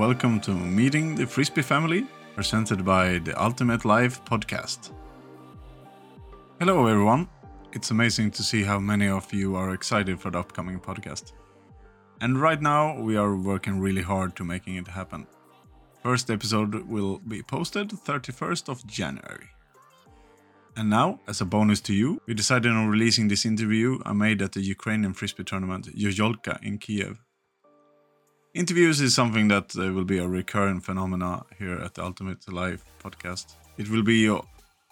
welcome to Meeting the Frisbee Family, presented by the Ultimate Life podcast. Hello, everyone. It's amazing to see how many of you are excited for the upcoming podcast. And right now, we are working really hard to making it happen. First episode will be posted 31st of January. And now, as a bonus to you, we decided on releasing this interview I made at the Ukrainian Frisbee tournament Yoyolka in Kiev. Interviews is something that uh, will be a recurrent phenomena here at the Ultimate Life podcast. It will be uh,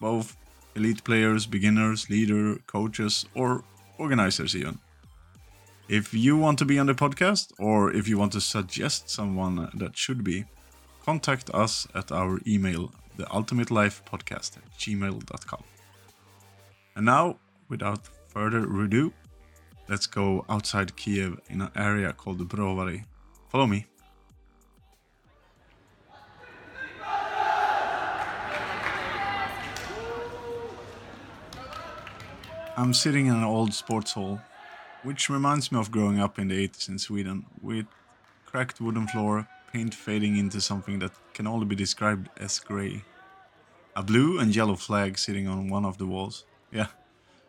both elite players, beginners, leader, coaches, or organizers even. If you want to be on the podcast, or if you want to suggest someone that should be, contact us at our email, theultimatelifepodcast at gmail.com. And now, without further ado, let's go outside Kiev in an area called Brovary Follow me. I'm sitting in an old sports hall, which reminds me of growing up in the 80s in Sweden, with cracked wooden floor, paint fading into something that can only be described as grey. A blue and yellow flag sitting on one of the walls. Yeah,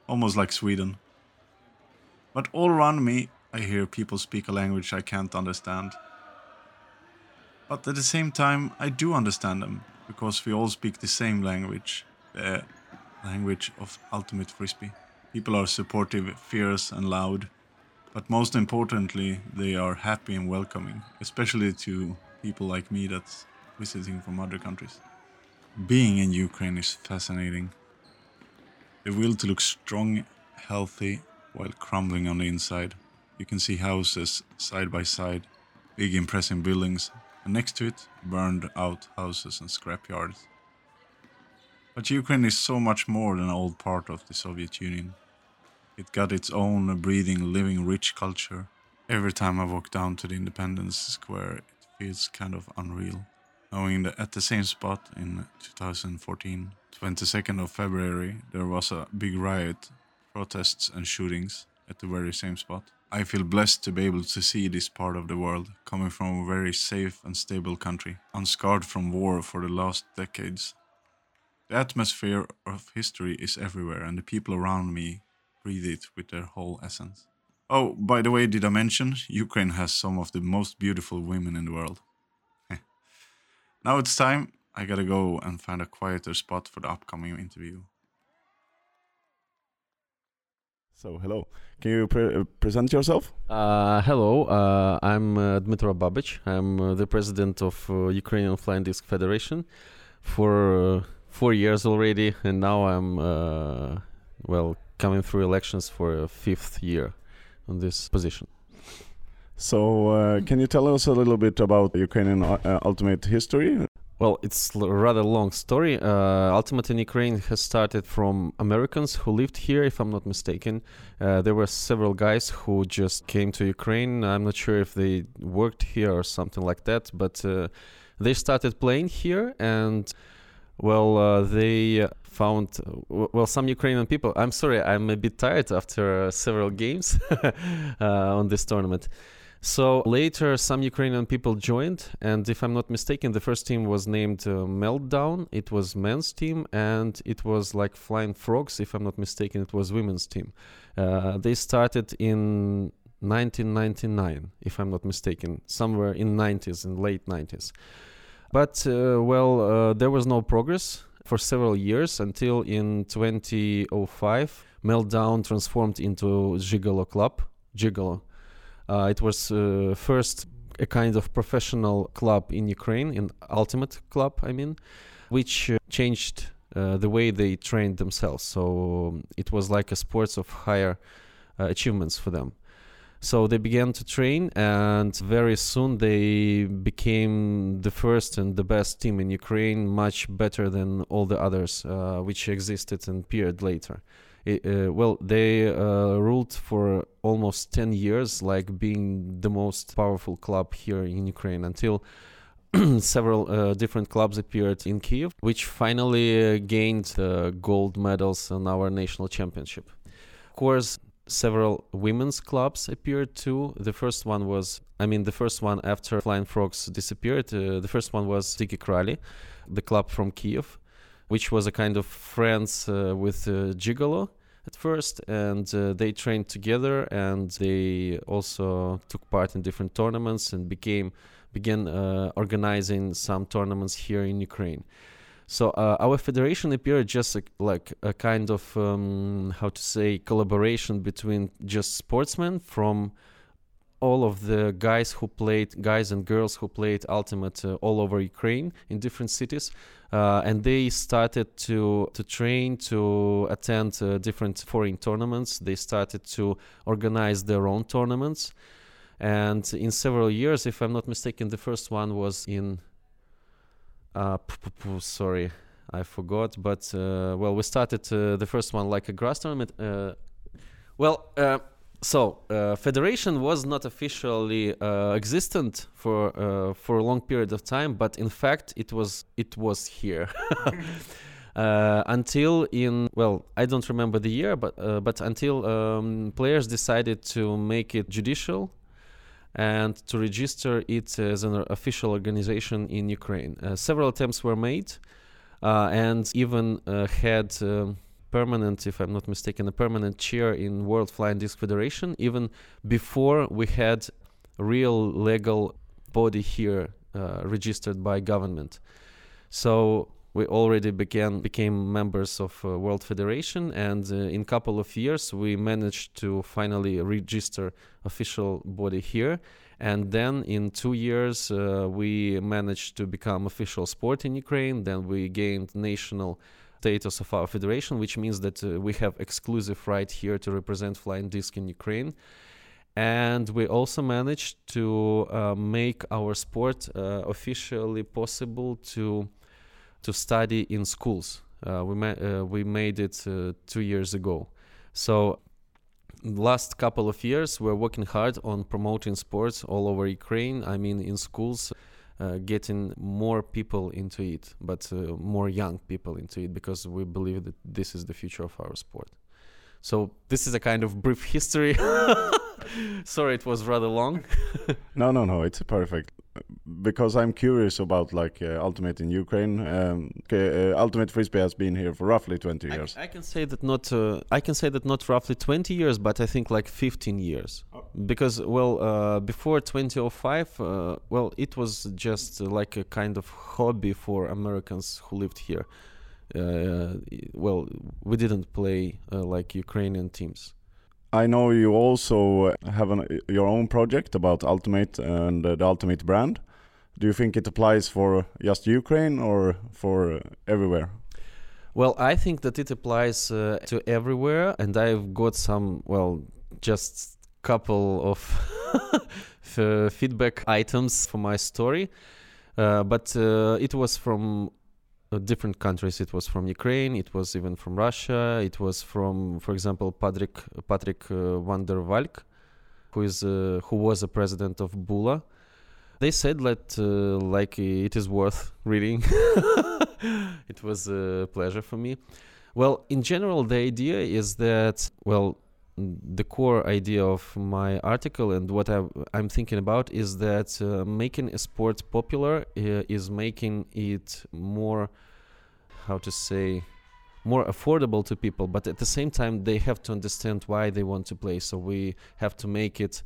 almost like Sweden. But all around me I hear people speak a language I can't understand. But at the same time, I do understand them, because we all speak the same language, the language of Ultimate Frisbee. People are supportive, fierce, and loud, but most importantly, they are happy and welcoming, especially to people like me that's visiting from other countries. Being in Ukraine is fascinating. The will to look strong, healthy, while crumbling on the inside. You can see houses side by side, big impressive buildings, and next to it, burned out houses and scrapyards. But Ukraine is so much more than an old part of the Soviet Union. It got its own breathing, living, rich culture. Every time I walk down to the Independence Square, it feels kind of unreal. Knowing that at the same spot in 2014, 22nd of February, there was a big riot, protests, and shootings at the very same spot. I feel blessed to be able to see this part of the world, coming from a very safe and stable country, unscarred from war for the last decades. The atmosphere of history is everywhere, and the people around me breathe it with their whole essence. Oh, by the way, did I mention Ukraine has some of the most beautiful women in the world? now it's time. I gotta go and find a quieter spot for the upcoming interview. So, hello. Can you pre uh, present yourself? Uh, hello, uh, I'm uh, Dmytro Babych. I'm uh, the president of uh, Ukrainian Flying Disc Federation for four years already, and now I'm well coming through elections for a fifth year on this position. So, can you tell us a little bit about Ukrainian ultimate history? Well, it's a rather long story. Uh, Ultimate in Ukraine has started from Americans who lived here, if I'm not mistaken. Uh, there were several guys who just came to Ukraine. I'm not sure if they worked here or something like that, but uh, they started playing here and well, uh, they found well some Ukrainian people. I'm sorry, I'm a bit tired after several games uh, on this tournament. So later, some Ukrainian people joined, and if I'm not mistaken, the first team was named uh, Meltdown. It was men's team, and it was like Flying Frogs. If I'm not mistaken, it was women's team. Uh, they started in 1999, if I'm not mistaken, somewhere in 90s, in late 90s. But uh, well, uh, there was no progress for several years until in 2005, Meltdown transformed into Gigolo Club. Gigolo it was uh, first a kind of professional club in Ukraine, an Ultimate Club, I mean, which uh, changed uh, the way they trained themselves. So um, it was like a sports of higher uh, achievements for them. So they began to train, and very soon they became the first and the best team in Ukraine, much better than all the others uh, which existed and appeared later uh, well, they uh, ruled for almost 10 years, like being the most powerful club here in Ukraine until several uh, different clubs appeared in Kiev, which finally uh, gained gold medals on our national championship. Of course, several women's clubs appeared too. The first one was, I mean, the first one after Flying Frogs disappeared. Uh, the first one was Diki Krali, the club from Kiev, which was a kind of friends uh, with uh, Gigolo at first, and uh, they trained together, and they also took part in different tournaments and became began uh, organizing some tournaments here in Ukraine. So uh, our federation appeared just a, like a kind of um, how to say collaboration between just sportsmen from all of the guys who played guys and girls who played ultimate uh, all over Ukraine in different cities uh, and they started to to train to attend uh, different foreign tournaments they started to organize their own tournaments and in several years if i'm not mistaken the first one was in uh, sorry, I forgot. But uh, well, we started uh, the first one like a grass tournament. Well, so uh, federation was not officially existent for for a long period of time, but in fact, it was it was here. until in well, I don't remember the year, but but until um, players decided to make it judicial and to register it as an official organization in Ukraine. Uh, several attempts were made uh, and even uh, had um, permanent, if I'm not mistaken, a permanent chair in World Flying Disc Federation, even before we had real legal body here uh, registered by government. So we already began became members of uh, World Federation, and uh, in couple of years we managed to finally register official body here. And then in two years uh, we managed to become official sport in Ukraine. Then we gained national status of our federation, which means that uh, we have exclusive right here to represent flying disc in Ukraine. And we also managed to uh, make our sport uh, officially possible to to study in schools. Uh, we ma- uh, we made it two years ago. So last couple of years we're working hard on promoting sports all over Ukraine. I mean in schools. Uh, getting more people into it, but uh, more young people into it, because we believe that this is the future of our sport. So this is a kind of brief history. Sorry, it was rather long. no, no, no, it's perfect because I'm curious about like uh, Ultimate in Ukraine. Um, uh, Ultimate Frisbee has been here for roughly 20 years. I, I can say that not. Uh, I can say that not roughly 20 years, but I think like 15 years. Oh. Because well, uh, before 2005, uh, well, it was just like a kind of hobby for Americans who lived here. Uh, well, we didn't play like Ukrainian teams. I know you also have an, your own project about Ultimate and the Ultimate brand. Do you think it applies for just Ukraine or for everywhere? Well, I think that it applies uh, to everywhere, and I've got some, well, just couple of feedback items for my story. Uh, but uh, it was from different countries. It was from Ukraine. It was even from Russia. It was from, for example, Patrick Patrick uh, van der Valk, who is uh, who was a president of Bula. They said that uh, like it is worth reading. it was a pleasure for me. Well, in general, the idea is that well, the core idea of my article and what I, am thinking about is that uh, making a sport popular uh, is making it more, how to say, more affordable to people. But at the same time, they have to understand why they want to play. So we have to make it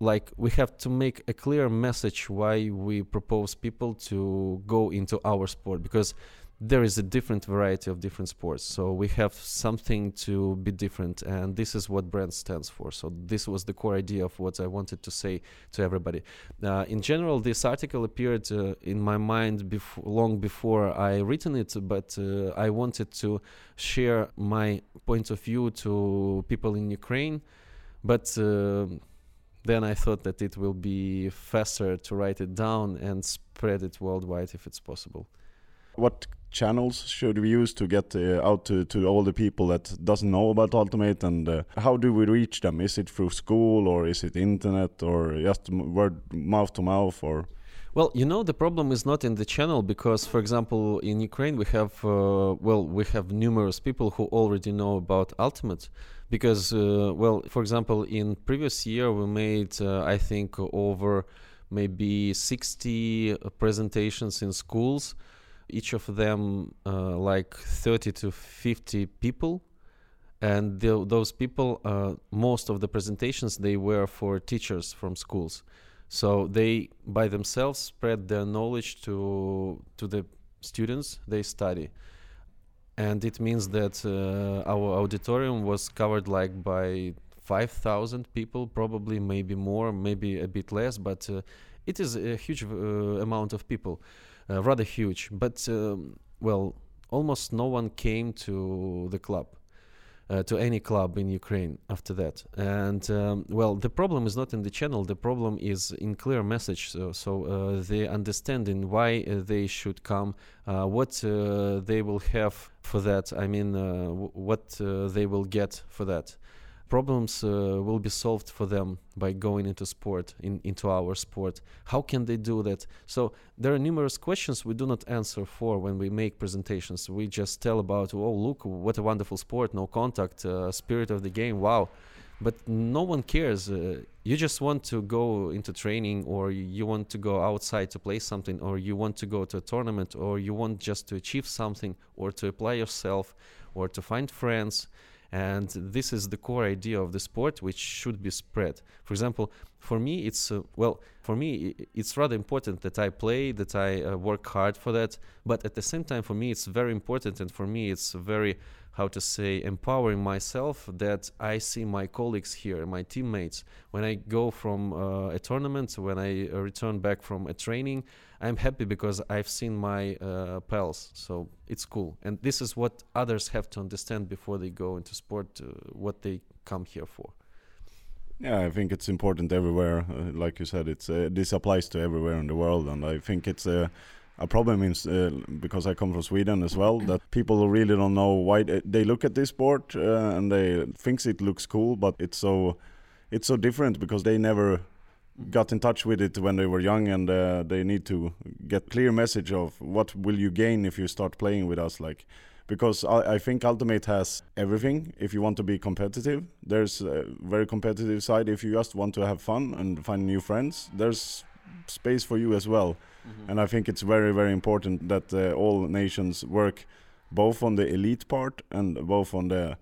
like we have to make a clear message why we propose people to go into our sport because there is a different variety of different sports. So we have something to be different and this is what brand stands for. So this was the core idea of what i wanted to say to everybody. Uh, in general this article appeared uh, in my mind before, long before i written it but uh, i wanted to share my point of view to people in ukraine but uh, then I thought that it will be faster to write it down and spread it worldwide if it's possible. What channels should we use to get uh, out to, to all the people that doesn't know about Ultimate and uh, how do we reach them? Is it through school or is it internet or just word mouth to mouth or? Well, you know, the problem is not in the channel because, for example, in Ukraine we have uh, well, we have numerous people who already know about Ultimate. Because, uh, well, for example, in previous year we made, uh, I think, over maybe 60 presentations in schools, each of them uh, like 30 to 50 people. And the, those people uh, most of the presentations they were for teachers from schools. So they by themselves spread their knowledge to to the students they study. And it means that uh, our auditorium was covered like by 5000 people probably maybe more maybe a bit less but uh, it is a huge uh, amount of people uh, rather huge but um, well almost no one came to the club uh, to any club in Ukraine after that. And um, well, the problem is not in the channel. The problem is in clear message. So, so uh, the understanding why uh, they should come, uh, what uh, they will have for that. I mean, uh, w- what they will get for that problems uh, will be solved for them by going into sport in, into our sport. How can they do that? So there are numerous questions we do not answer for when we make presentations. We just tell about oh look what a wonderful sport no contact uh, spirit of the game wow. But no one cares uh, you just want to go into training or you want to go outside to play something or you want to go to a tournament or you want just to achieve something or to apply yourself or to find friends and this is the core idea of the sport which should be spread. For example for me it's uh, well for me it's rather important that i play that i uh, work hard for that. But at the same time for me it's very important and for me it's very how to say empowering myself that I see my colleagues here, my teammates. When I go from uh, a tournament, when I uh, return back from a training, I'm happy because I've seen my uh, pals. So it's cool, and this is what others have to understand before they go into sport, uh, what they come here for. Yeah, I think it's important everywhere. Uh, like you said, it's uh, this applies to everywhere in the world, and I think it's a a problem is uh, because I come from Sweden as well that people really don't know why they, they look at this sport uh, and they thinks it looks cool, but it's so it's so different because they never got in touch with it when they were young and uh, they need to get clear message of what will you gain if you start playing with us like because I, I think ultimate has everything. If you want to be competitive there's a very competitive side. If you just want to have fun and find new friends there's space for you as well Mm-hmm. And I think it's very, very important that uh, all nations work both on the elite part and both on the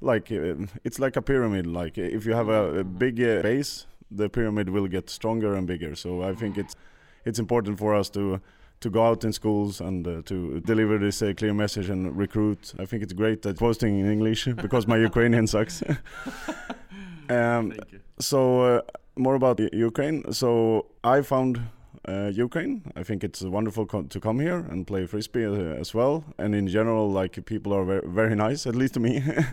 like uh, it's like a pyramid. Like if you have a, a big uh, base the pyramid will get stronger and bigger. So i think it's it's important for us to to go out in schools and uh, to deliver this uh, clear message and recruit. I think it's great that posting in english because my ukrainian sucks. Um, so uh, more about ukraine. So i found uh, Ukraine. I think it's wonderful co to come here and play frisbee uh, as well. And in general, like people are very, very nice, at least to me. mm.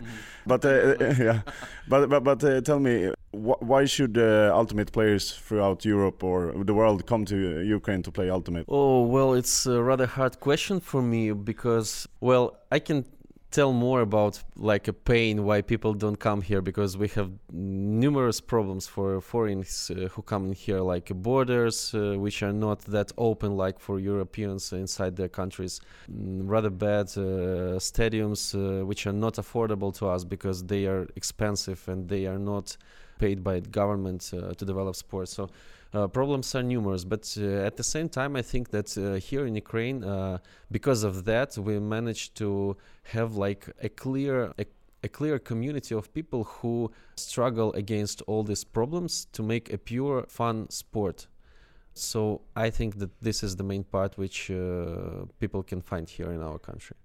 but uh, yeah, but but, but uh, tell me, wh why should uh, ultimate players throughout Europe or the world come to Ukraine to play ultimate? Oh well, it's a rather hard question for me because well, I can tell more about like a pain why people don't come here because we have numerous problems for foreigners uh, who come in here like borders uh, which are not that open like for europeans inside their countries. Mm, rather bad uh, stadiums uh, which are not affordable to us because they are expensive and they are not paid by government uh, to develop sports so uh, problems are numerous, but uh, at the same time, I think that uh, here in Ukraine, uh, because of that, we managed to have like a clear a, a clear community of people who struggle against all these problems to make a pure fun sport. So I think that this is the main part which uh, people can find here in our country.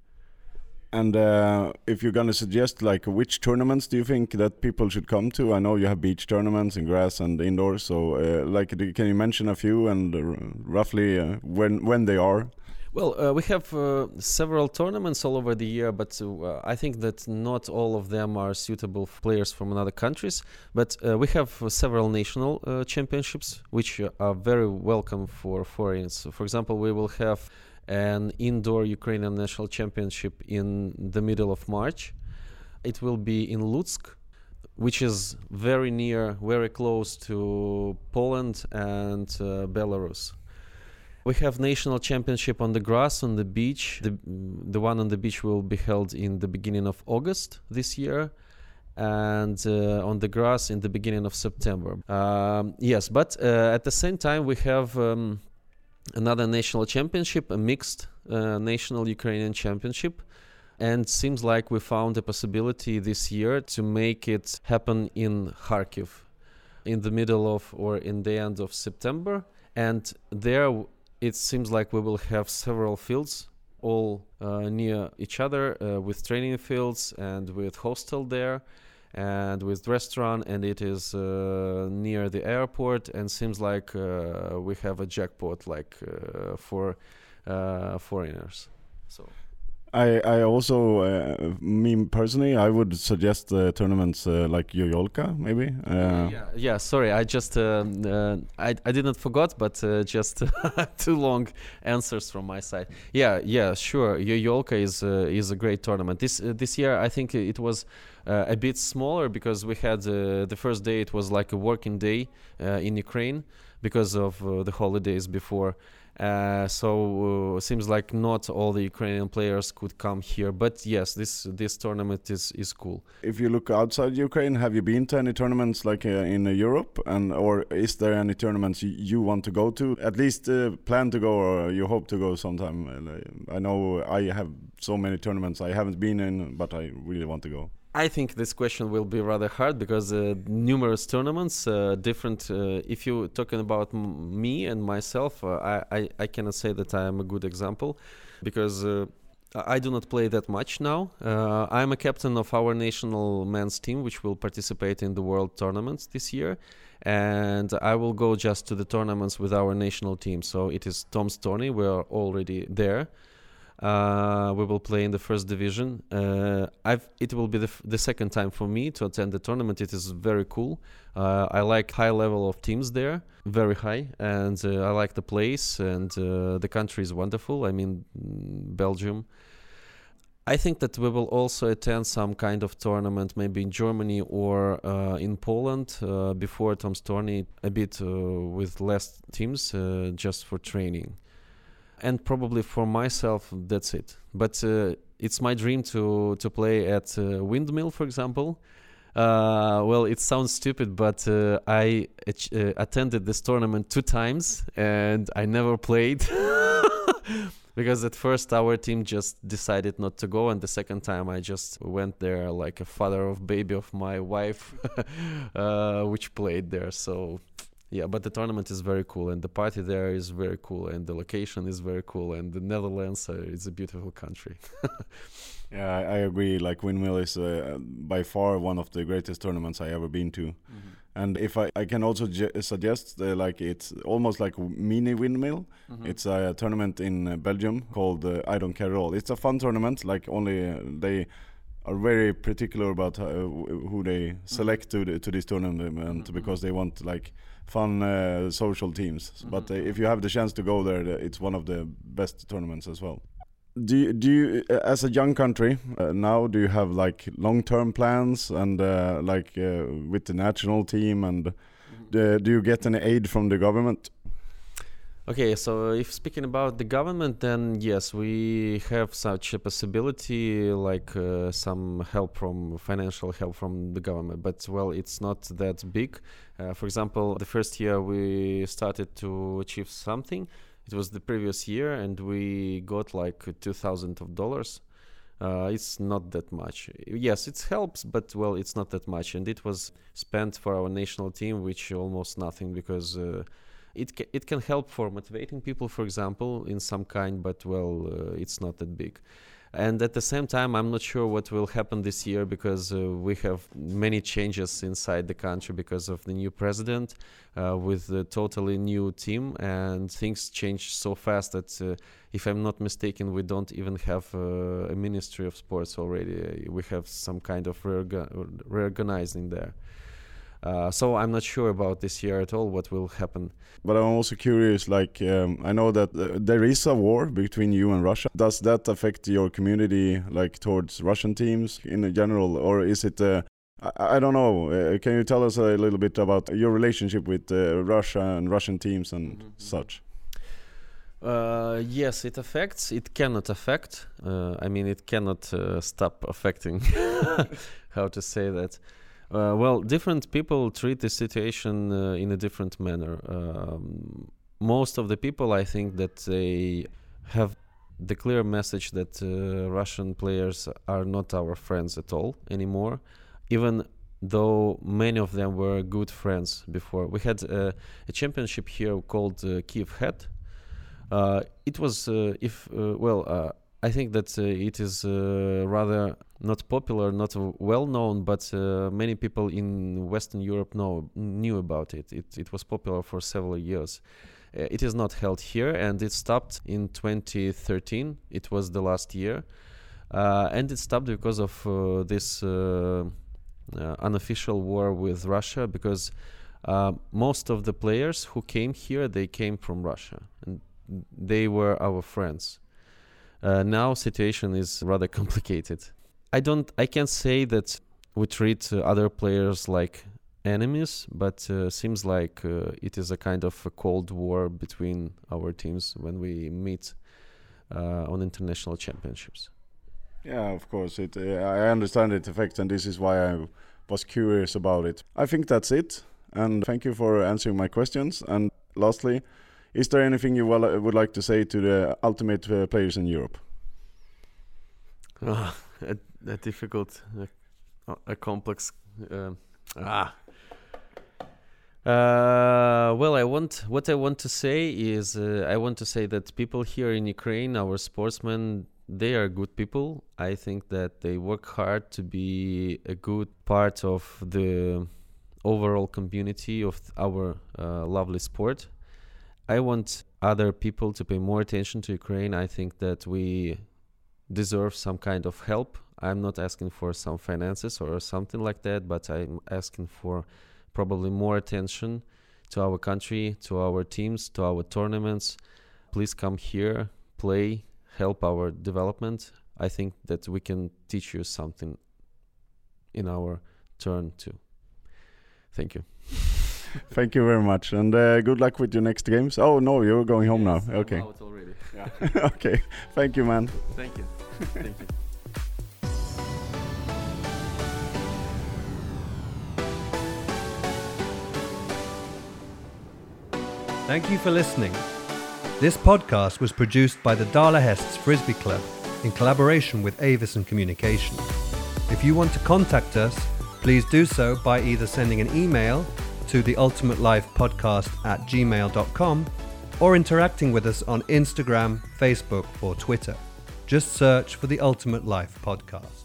And uh, if you're gonna suggest like which tournaments do you think that people should come to? I know you have beach tournaments and grass and indoor. So uh, like, can you mention a few and uh, roughly uh, when when they are? Well, uh, we have uh, several tournaments all over the year, but uh, I think that not all of them are suitable for players from other countries. But uh, we have several national championships, which are very welcome for foreigners. For example, we will have an indoor Ukrainian national championship in the middle of March. It will be in Lutsk, which is very near, very close to Poland and uh, Belarus. We have national championship on the grass on the beach. The the one on the beach will be held in the beginning of August this year, and uh, on the grass in the beginning of September. Um, yes, but uh, at the same time we have um, another national championship, a mixed uh, national Ukrainian championship. And seems like we found a possibility this year to make it happen in Kharkiv in the middle of or in the end of September. And there it seems like we will have several fields all uh, near each other uh, with training fields and with hostel there and with restaurant and it is uh, near the airport and seems like uh, we have a jackpot like uh, for uh, foreigners. So I, I also, uh, me personally, I would suggest uh, tournaments uh, like Yoyolka, maybe. Uh, yeah, yeah. Sorry, I just um, uh, I I didn't forgot, but uh, just too long answers from my side. Yeah, yeah, sure. Yoyolka is is a great tournament. This this year, I think it was a bit smaller because we had the first day. It was like a working day in Ukraine because of the holidays before uh, so uh, seems like not all the Ukrainian players could come here, but yes, this this tournament is is cool. If you look outside Ukraine, have you been to any tournaments like uh, in Europe, and or is there any tournaments you want to go to? At least uh, plan to go, or you hope to go sometime. I know I have so many tournaments I haven't been in, but I really want to go. I think this question will be rather hard because uh, numerous tournaments, uh, different. Uh, if you're talking about m- me and myself, uh, I, I, I cannot say that I am a good example because uh, I do not play that much now. Uh, I'm a captain of our national men's team, which will participate in the world tournaments this year, and I will go just to the tournaments with our national team. So it is Tom's tourney. We are already there. Uh, we will play in the first division. Uh, it will be the, f- the second time for me to attend the tournament. It is very cool. Uh, I like high level of teams there, very high, and uh, I like the place and uh, the country is wonderful. I mean, Belgium. I think that we will also attend some kind of tournament, maybe in Germany or uh, in Poland before Tom's tourney, a bit with less teams, just for training and probably for myself that's it. But uh, it's my dream to to play at uh, windmill for example. Uh, well, it sounds stupid, but uh, I uh, attended this tournament two times and I never played. Because at first our team just decided not to go, and the second time I just went there like a father of baby of my wife, uh, which played there. So yeah but the tournament is very cool and the party there is very cool and the location is very cool and the netherlands uh, is a beautiful country yeah I, I, agree like windmill is uh, by far one of the greatest tournaments i ever been to mm-hmm. and if i, I can also suggest uh, like it's almost like mini windmill mm-hmm. it's a tournament in uh, belgium called uh, i don't care at all it's a fun tournament like only uh, they are very particular about who they mm-hmm. select mm-hmm. to the, to this tournament mm-hmm. because they want like fun uh, social teams. Mm -hmm. But uh, if you have the chance to go there, it's one of the best tournaments as well. Do you, do you uh, as a young country uh, now? Do you have like long term plans and uh, like uh, with the national team and? Mm-hmm. do you get any aid from the government? Okay, so if speaking about the government, then yes, we have such a possibility, like uh, some help from financial help from the government. But well, it's not that big. Uh, for example, the first year we started to achieve something. It was the previous year, and we got like two thousand of dollars. Uh, it's not that much. Yes, it helps, but well, it's not that much, and it was spent for our national team, which almost nothing because uh, it ca- it can help for motivating people, for example, in some kind, but well, uh, it's not that big. And at the same time, I'm not sure what will happen this year because uh, we have many changes inside the country because of the new president uh, with a totally new team, and things change so fast that, uh, if I'm not mistaken, we don't even have uh, a ministry of sports already. We have some kind of reorganizing there. Uh, so I'm not sure about this year at all what will happen. But I'm also curious. Like um, I know that uh, there is a war between you and Russia. Does that affect your community, like towards Russian teams in general, or is it? Uh, I, I, don't know. Uh, can you tell us a little bit about your relationship with uh, Russia and Russian teams and mm -hmm. such? Uh, yes, it affects. It cannot affect. Uh, I mean, it cannot uh, stop affecting. How to say that? Uh, well, different people treat the situation uh, in a different manner. Um, most of the people, I think, that they have the clear message that uh, Russian players are not our friends at all anymore, even though many of them were good friends before. We had uh, a championship here called uh, Kiev Head. Uh, it was, if well, I think that it is rather not popular, not well known, but many people in Western Europe know knew about it. It it was popular for several years. Uh, it is not held here, and it stopped in 2013. It was the last year, uh, and it stopped because of uh, this unofficial war with Russia. Because most of the players who came here, they came from Russia, and they were our friends. Uh, now situation is rather complicated. I don't. I can't say that we treat uh, other players like enemies, but uh, seems like uh, it is a kind of a cold war between our teams when we meet uh, on international championships. Yeah, of course. It. I understand its effects, and this is why I was curious about it. I think that's it, and thank you for answering my questions. And lastly, is there anything you would like to say to the ultimate uh, players in Europe? Ah, a, a difficult, a, a complex. Uh, ah, uh, well, I want what I want to say is uh, I want to say that people here in Ukraine, our sportsmen, they are good people. I think that they work hard to be a good part of the overall community of our uh, lovely sport. I want other people to pay more attention to Ukraine. I think that we deserve some kind of help. I'm not asking for some finances or something like that, but I'm asking for probably more attention to our country, to our teams, to our tournaments. Please come here, play, help our development. I think that we can teach you something in our turn too. Thank you. Thank you very much, and uh, good luck with your next games. Oh no, you're going home yes, now. Okay. already. Yeah. okay. Thank you, man. Thank you. Thank you. Thank you for listening. This podcast was produced by the Dala Hests Frisbee Club in collaboration with Avison Communication. If you want to contact us, please do so by either sending an email to the Ultimate Life Podcast at gmail.com or interacting with us on Instagram, Facebook, or Twitter. Just search for the Ultimate Life Podcast.